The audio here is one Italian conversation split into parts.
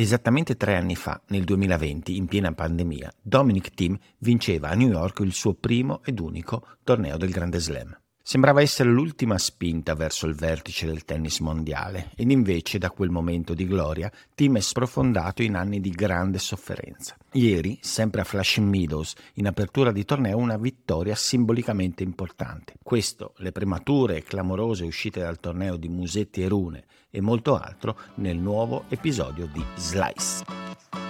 Esattamente tre anni fa, nel 2020, in piena pandemia, Dominic Thiem vinceva a New York il suo primo ed unico torneo del Grande Slam. Sembrava essere l'ultima spinta verso il vertice del tennis mondiale ed invece da quel momento di gloria Tim è sprofondato in anni di grande sofferenza. Ieri, sempre a Flushing Meadows, in apertura di torneo, una vittoria simbolicamente importante. Questo, le premature e clamorose uscite dal torneo di Musetti e Rune e molto altro nel nuovo episodio di Slice.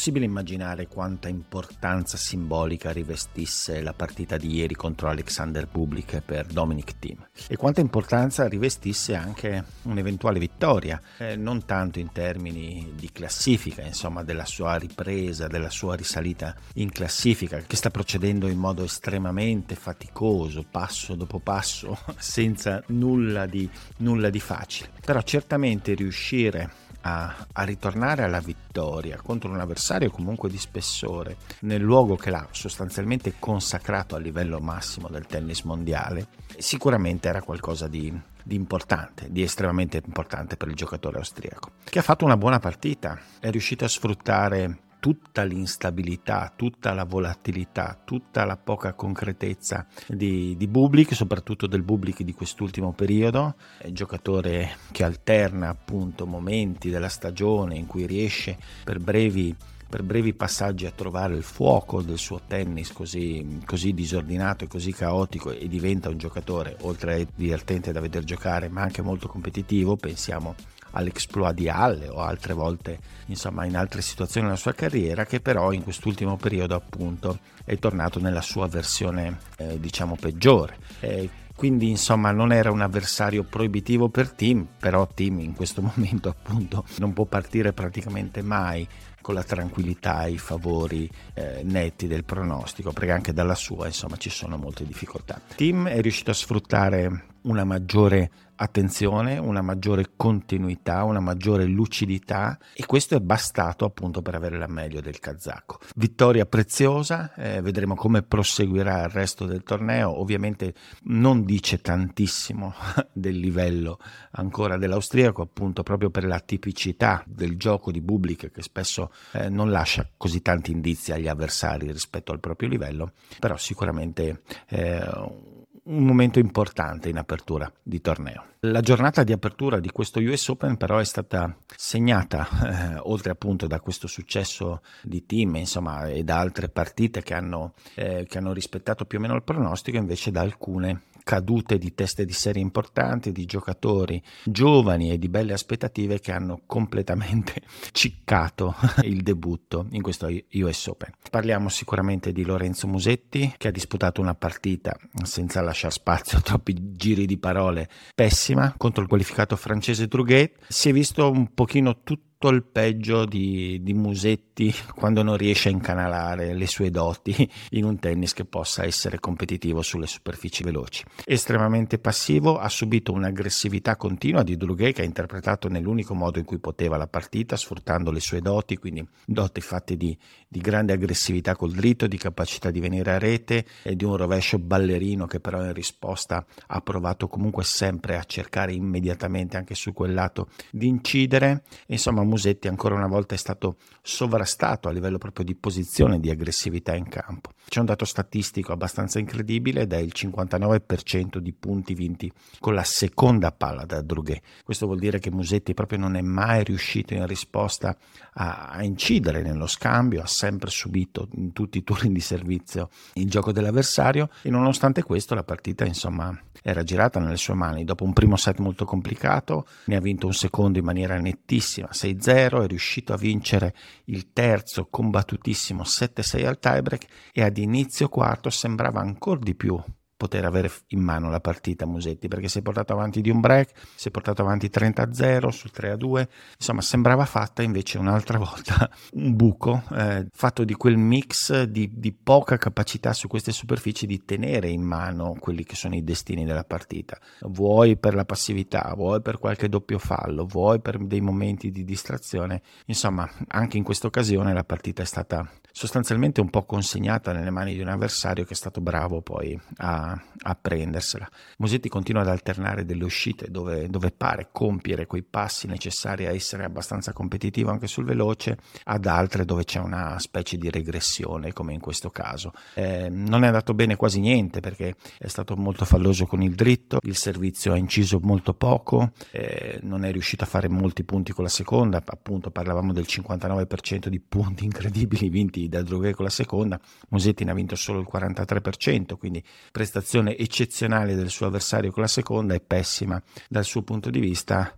Possibile immaginare quanta importanza simbolica rivestisse la partita di ieri contro Alexander Bublik per Dominic Thiem e quanta importanza rivestisse anche un'eventuale vittoria, eh, non tanto in termini di classifica, insomma, della sua ripresa, della sua risalita in classifica, che sta procedendo in modo estremamente faticoso, passo dopo passo, senza nulla di, nulla di facile. Però certamente riuscire a, a, ritornare alla vittoria contro un avversario comunque di spessore nel luogo che l'ha sostanzialmente consacrato a livello massimo del tennis mondiale, sicuramente era qualcosa di, di importante, di estremamente importante per il giocatore austriaco, che ha fatto una buona partita, è riuscito a sfruttare tutta l'instabilità, tutta la volatilità, tutta la poca concretezza di, di Bublik, soprattutto del Bublik di quest'ultimo periodo, è giocatore che alterna appunto momenti della stagione in cui riesce per brevi per brevi passaggi a trovare il fuoco del suo tennis così, così, disordinato e così caotico e diventa un giocatore oltre a divertente da vedere giocare ma anche molto competitivo. Pensiamo all'exploit di Halle o altre volte insomma in altre situazioni della sua carriera che però in quest'ultimo periodo appunto è tornato nella sua versione eh, diciamo peggiore. Eh, quindi insomma non era un avversario proibitivo per Team però Team in questo momento appunto non può partire praticamente mai con la tranquillità e i favori eh, netti del pronostico perché anche dalla sua insomma ci sono molte difficoltà. Team è riuscito a sfruttare una maggiore attenzione, una maggiore continuità, una maggiore lucidità e questo è bastato appunto per avere la meglio del kazako. Vittoria preziosa, eh, vedremo come proseguirà il resto del torneo, ovviamente non dice tantissimo del livello ancora dell'austriaco appunto proprio per la tipicità del gioco di Bublik che spesso eh, non lascia così tanti indizi agli avversari rispetto al proprio livello, però sicuramente eh, un momento importante in apertura di torneo. La giornata di apertura di questo US Open però è stata segnata, eh, oltre appunto da questo successo di team insomma, e da altre partite che hanno, eh, che hanno rispettato più o meno il pronostico, invece da alcune cadute di teste di serie importanti, di giocatori giovani e di belle aspettative che hanno completamente ciccato il debutto in questo US Open. Parliamo sicuramente di Lorenzo Musetti che ha disputato una partita senza lasciare spazio a troppi giri di parole pessima contro il qualificato francese Druget. Si è visto un pochino tutto tutto il peggio di, di, Musetti quando non riesce a incanalare le sue doti in un tennis che possa essere competitivo sulle superfici veloci. Estremamente passivo, ha subito un'aggressività continua di Drughe che ha interpretato nell'unico modo in cui poteva la partita, sfruttando le sue doti, quindi doti fatte di, di grande aggressività col dritto, di capacità di venire a rete e di un rovescio ballerino che però in risposta ha provato comunque sempre a cercare immediatamente anche su quel lato di incidere. Insomma, Musetti ancora una volta è stato sovrastato a livello proprio di posizione di aggressività in campo. C'è un dato statistico abbastanza incredibile ed è il 59% di punti vinti con la seconda palla da Drughe. Questo vuol dire che Musetti proprio non è mai riuscito in risposta a, a incidere nello scambio, ha sempre subito in tutti i turni di servizio il gioco dell'avversario e nonostante questo la partita insomma era girata nelle sue mani. Dopo un primo set molto complicato ne ha vinto un secondo in maniera nettissima, 6 6-0, è riuscito a vincere il terzo combattutissimo 7-6 al tiebreak e ad inizio quarto sembrava ancora di più poter avere in mano la partita Musetti, perché si è portato avanti di un break, si è portato avanti 30-0 sul 3-2, insomma sembrava fatta invece un'altra volta un buco, eh, fatto di quel mix di, di poca capacità su queste superfici di tenere in mano quelli che sono i destini della partita, vuoi per la passività, vuoi per qualche doppio fallo, vuoi per dei momenti di distrazione, insomma anche in questa occasione la partita è stata sostanzialmente un po' consegnata nelle mani di un avversario che è stato bravo poi a, a prendersela. Musetti continua ad alternare delle uscite dove, dove, pare compiere quei passi necessari a essere abbastanza competitivo anche sul veloce, ad altre dove c'è una specie di regressione come in questo caso. Eh, non è andato bene quasi niente perché è stato molto falloso con il dritto, il servizio ha inciso molto poco, eh, non è riuscito a fare molti punti con la seconda, appunto parlavamo del 59% di punti incredibili vinti da Droghe con la seconda, Musetti ne ha vinto solo il 43%, quindi prestazione eccezionale del suo avversario con la seconda e pessima dal suo punto di vista.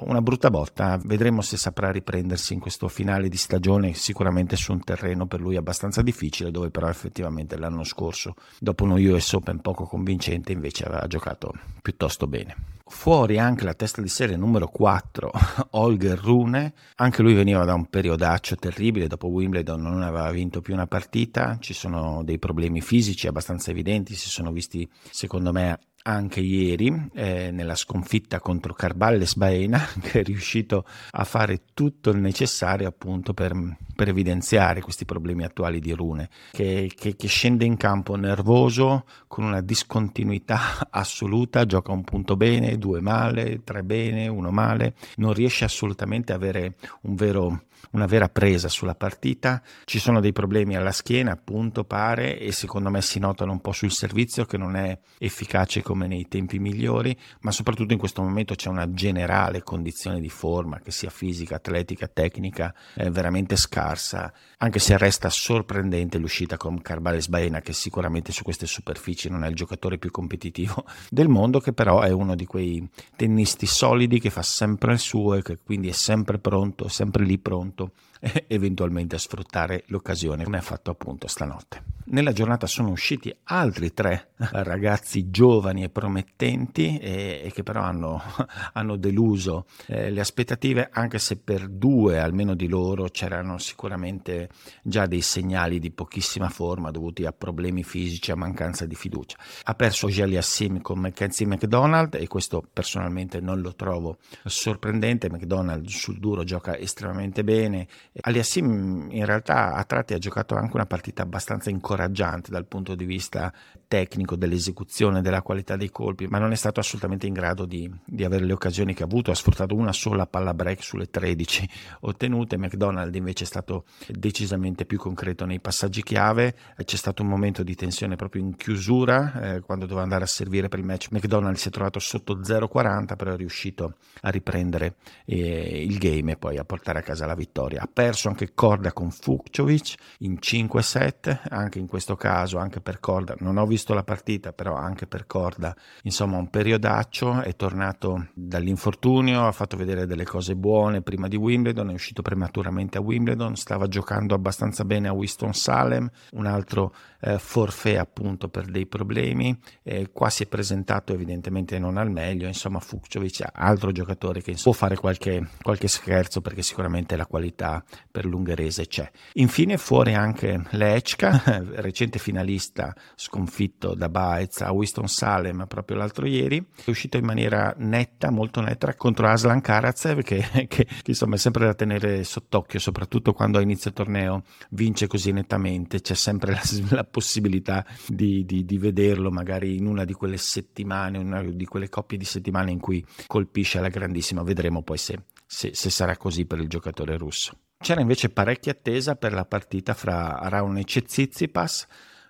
Una brutta botta, vedremo se saprà riprendersi in questo finale di stagione, sicuramente su un terreno per lui abbastanza difficile, dove però effettivamente l'anno scorso, dopo uno US Open poco convincente, invece aveva giocato piuttosto bene. Fuori anche la testa di serie numero 4, Holger Rune, anche lui veniva da un periodaccio terribile, dopo Wimbledon non aveva vinto più una partita, ci sono dei problemi fisici abbastanza evidenti, si sono visti secondo me anche ieri eh, nella sconfitta contro Carballes Baena che è riuscito a fare tutto il necessario appunto per, per evidenziare questi problemi attuali di Rune che, che, che, scende in campo nervoso con una discontinuità assoluta gioca un punto bene, due male, tre bene, uno male non riesce assolutamente a avere un vero una vera presa sulla partita. Ci sono dei problemi alla schiena, appunto, pare, e secondo me si notano un po' sul servizio che non è efficace come nei tempi migliori, ma soprattutto in questo momento c'è una generale condizione di forma, che sia fisica, atletica, tecnica, veramente scarsa, anche se resta sorprendente l'uscita con Carbales Baena, che sicuramente su queste superfici non è il giocatore più competitivo del mondo, che però è uno di quei tennisti solidi che fa sempre il suo e che quindi è sempre pronto, sempre lì pronto appunto eventualmente sfruttare l'occasione come ha fatto appunto stanotte. Nella giornata sono usciti altri tre ragazzi giovani e promettenti e, e che però hanno, hanno deluso eh, le aspettative anche se per due almeno di loro c'erano sicuramente già dei segnali di pochissima forma dovuti a problemi fisici, a mancanza di fiducia. Ha perso Jelly Assim con Mackenzie McDonald e questo personalmente non lo trovo sorprendente, McDonald sul duro gioca estremamente bene Aliassim in realtà a tratti ha giocato anche una partita abbastanza incoraggiante dal punto di vista tecnico, dell'esecuzione, della qualità dei colpi, ma non è stato assolutamente in grado di, di avere le occasioni che ha avuto. Ha sfruttato una sola palla break sulle 13 ottenute. McDonald invece è stato decisamente più concreto nei passaggi chiave. C'è stato un momento di tensione proprio in chiusura eh, quando doveva andare a servire per il match. McDonald si è trovato sotto 0,40, però è riuscito a riprendere eh, il game e poi a portare a casa la vittoria. Ha perso anche Corda con Fukcovic in 5-7, anche in questo caso, anche per Corda. Non ho visto visto la partita, però anche per Corda, insomma, un periodaccio, è tornato dall'infortunio, ha fatto vedere delle cose buone prima di Wimbledon, è uscito prematuramente a Wimbledon, stava giocando abbastanza bene a Winston Salem, un altro eh, forfè appunto per dei problemi, eh, qua si è presentato evidentemente non al meglio, insomma Fukcovic altro giocatore che insomma, può fare qualche, qualche scherzo perché sicuramente la qualità per l'ungherese c'è. Infine fuori anche Lechka, recente finalista sconfitto da Baez a Winston-Salem proprio l'altro ieri, è uscito in maniera netta, molto netta contro Aslan Karatsev che, che, che insomma è sempre da tenere sott'occhio, soprattutto quando a inizio torneo vince così nettamente, c'è sempre la, la possibilità di, di, di, vederlo magari in una di quelle settimane, una di quelle coppie di settimane in cui colpisce alla grandissima, vedremo poi se, se, se sarà così per il giocatore russo. C'era invece parecchia attesa per la partita fra Raonic e Tsitsipas,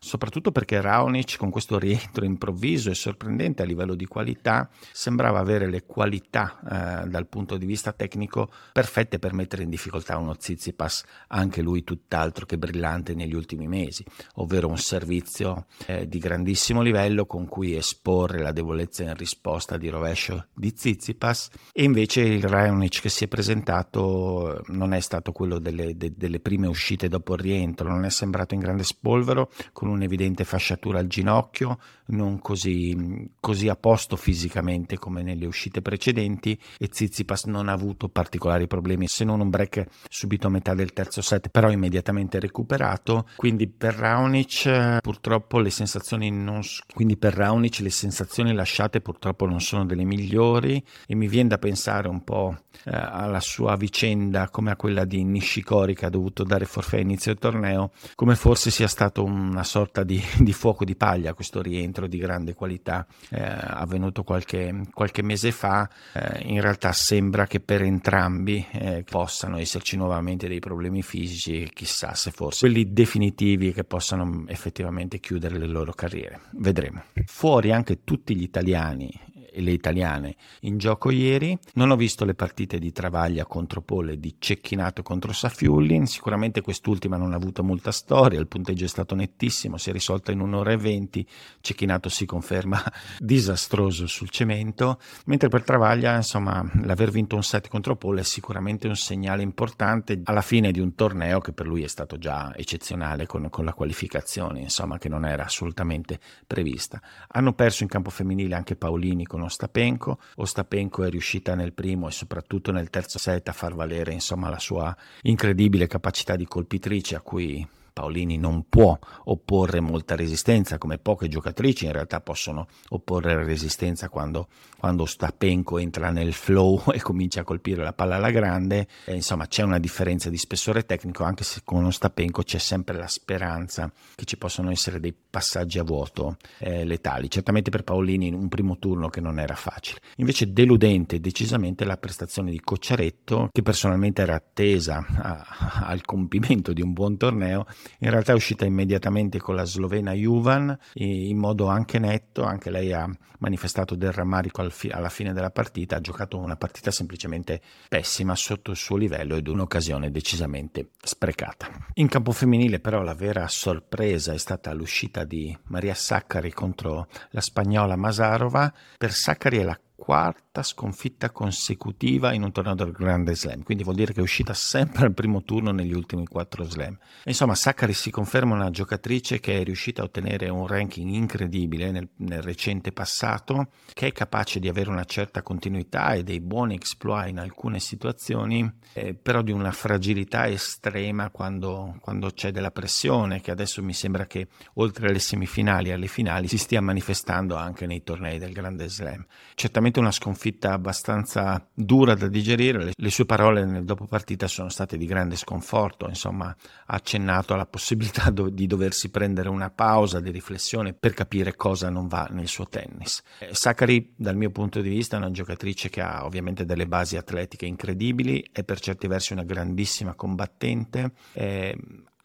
soprattutto perché Raonic con questo rientro improvviso e sorprendente a livello di qualità sembrava avere le qualità eh, dal punto di vista tecnico perfette per mettere in difficoltà uno Zizipas, anche lui tutt'altro che brillante negli ultimi mesi, ovvero un servizio eh, di grandissimo livello con cui esporre la debolezza in risposta di rovescio di Zizipas e invece il Raonic che si è presentato non è stato quello delle, de, delle prime uscite dopo il rientro, non è sembrato in grande spolvero con un un'evidente fasciatura al ginocchio, non così, così a posto fisicamente come nelle uscite precedenti e Tsitsipas non ha avuto particolari problemi se non un break subito a metà del terzo set, però immediatamente recuperato. Quindi per Raonic purtroppo le sensazioni non quindi per Raonic le sensazioni lasciate purtroppo non sono delle migliori e mi viene da pensare un po' eh, alla sua vicenda come a quella di Nishikori che ha dovuto dare forfè a inizio torneo, come forse sia stato una sorta di, di fuoco di paglia questo rientro di grande qualità eh, avvenuto qualche, qualche, mese fa. Eh, in realtà sembra che per entrambi eh, possano esserci nuovamente dei problemi fisici, chissà se forse quelli definitivi che possano effettivamente chiudere le loro carriere. Vedremo. Fuori anche tutti gli italiani e le italiane in gioco ieri. Non ho visto le partite di Travaglia contro Pole di Cecchinato contro Safiullin. Sicuramente quest'ultima non ha avuto molta storia, il punteggio è stato nettissimo, si è risolto in un'ora e venti. Cecchinato si conferma disastroso sul cemento, mentre per Travaglia, insomma, l'aver vinto un set contro Pole è sicuramente un segnale importante alla fine di un torneo che per lui è stato già eccezionale con, con la qualificazione, insomma, che non era assolutamente prevista. Hanno perso in campo femminile anche Paolini con Ostapenko. Ostapenko è riuscita nel primo e soprattutto nel terzo set a far valere insomma, la sua incredibile capacità di colpitrice a cui Paolini non può opporre molta resistenza, come poche giocatrici in realtà possono opporre resistenza quando, quando Stapenko entra nel flow e comincia a colpire la palla alla grande. E, insomma, c'è una differenza di spessore tecnico, anche se con Stapenko c'è sempre la speranza che ci possano essere dei passaggi a vuoto eh, letali. Certamente per Paolini in un primo turno che non era facile. Invece deludente decisamente la prestazione di Cocciaretto, che personalmente era attesa a, al compimento di un buon torneo in realtà è uscita immediatamente con la slovena Juvan in modo anche netto, anche lei ha manifestato del rammarico alla fine della partita, ha giocato una partita semplicemente pessima sotto il suo livello ed un'occasione decisamente sprecata. In campo femminile però la vera sorpresa è stata l'uscita di Maria Saccari contro la spagnola Masarova. Per Saccari è la quarta sconfitta consecutiva in un torneo del Grande Slam, quindi vuol dire che è uscita sempre al primo turno negli ultimi quattro slam. Insomma, Saccari si conferma una giocatrice che è riuscita a ottenere un ranking incredibile nel, nel recente passato, che è capace di avere una certa continuità e dei buoni exploit in alcune situazioni, eh, però di una fragilità estrema quando, quando c'è della pressione, che adesso mi sembra che oltre alle semifinali e alle finali si stia manifestando anche nei tornei del Grande Slam. Certamente una sconfitta abbastanza dura da digerire. Le, sue parole nel dopo partita sono state di grande sconforto, insomma ha accennato alla possibilità do, di doversi prendere una pausa di riflessione per capire cosa non va nel suo tennis. Eh, Sakari dal mio punto di vista è una giocatrice che ha ovviamente delle basi atletiche incredibili, è per certi versi una grandissima combattente. Eh,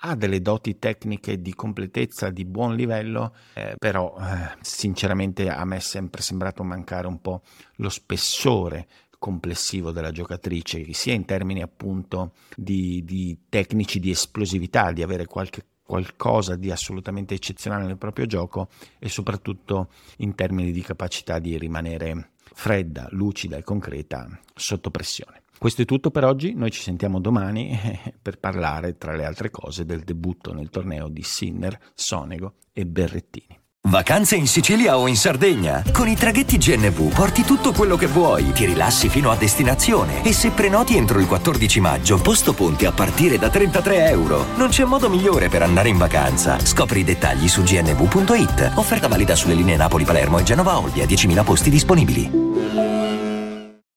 ha delle doti tecniche di completezza di buon livello, eh, però eh, sinceramente a me è sempre sembrato mancare un po' lo spessore complessivo della giocatrice, sia in termini appunto di, di tecnici di esplosività, di avere qualche qualcosa di assolutamente eccezionale nel proprio gioco e soprattutto in termini di capacità di rimanere fredda, lucida e concreta sotto pressione. Questo è tutto per oggi, noi ci sentiamo domani eh, per parlare, tra le altre cose, del debutto nel torneo di Sinner, Sonego e Berrettini. Vacanze in Sicilia o in Sardegna? Con i traghetti GNV porti tutto quello che vuoi, ti rilassi fino a destinazione e se prenoti entro il 14 maggio, posto ponti a partire da 33 euro. Non c'è modo migliore per andare in vacanza. Scopri i dettagli su gnv.it. Offerta valida sulle linee Napoli-Palermo e Genova-Olbia, 10.000 posti disponibili.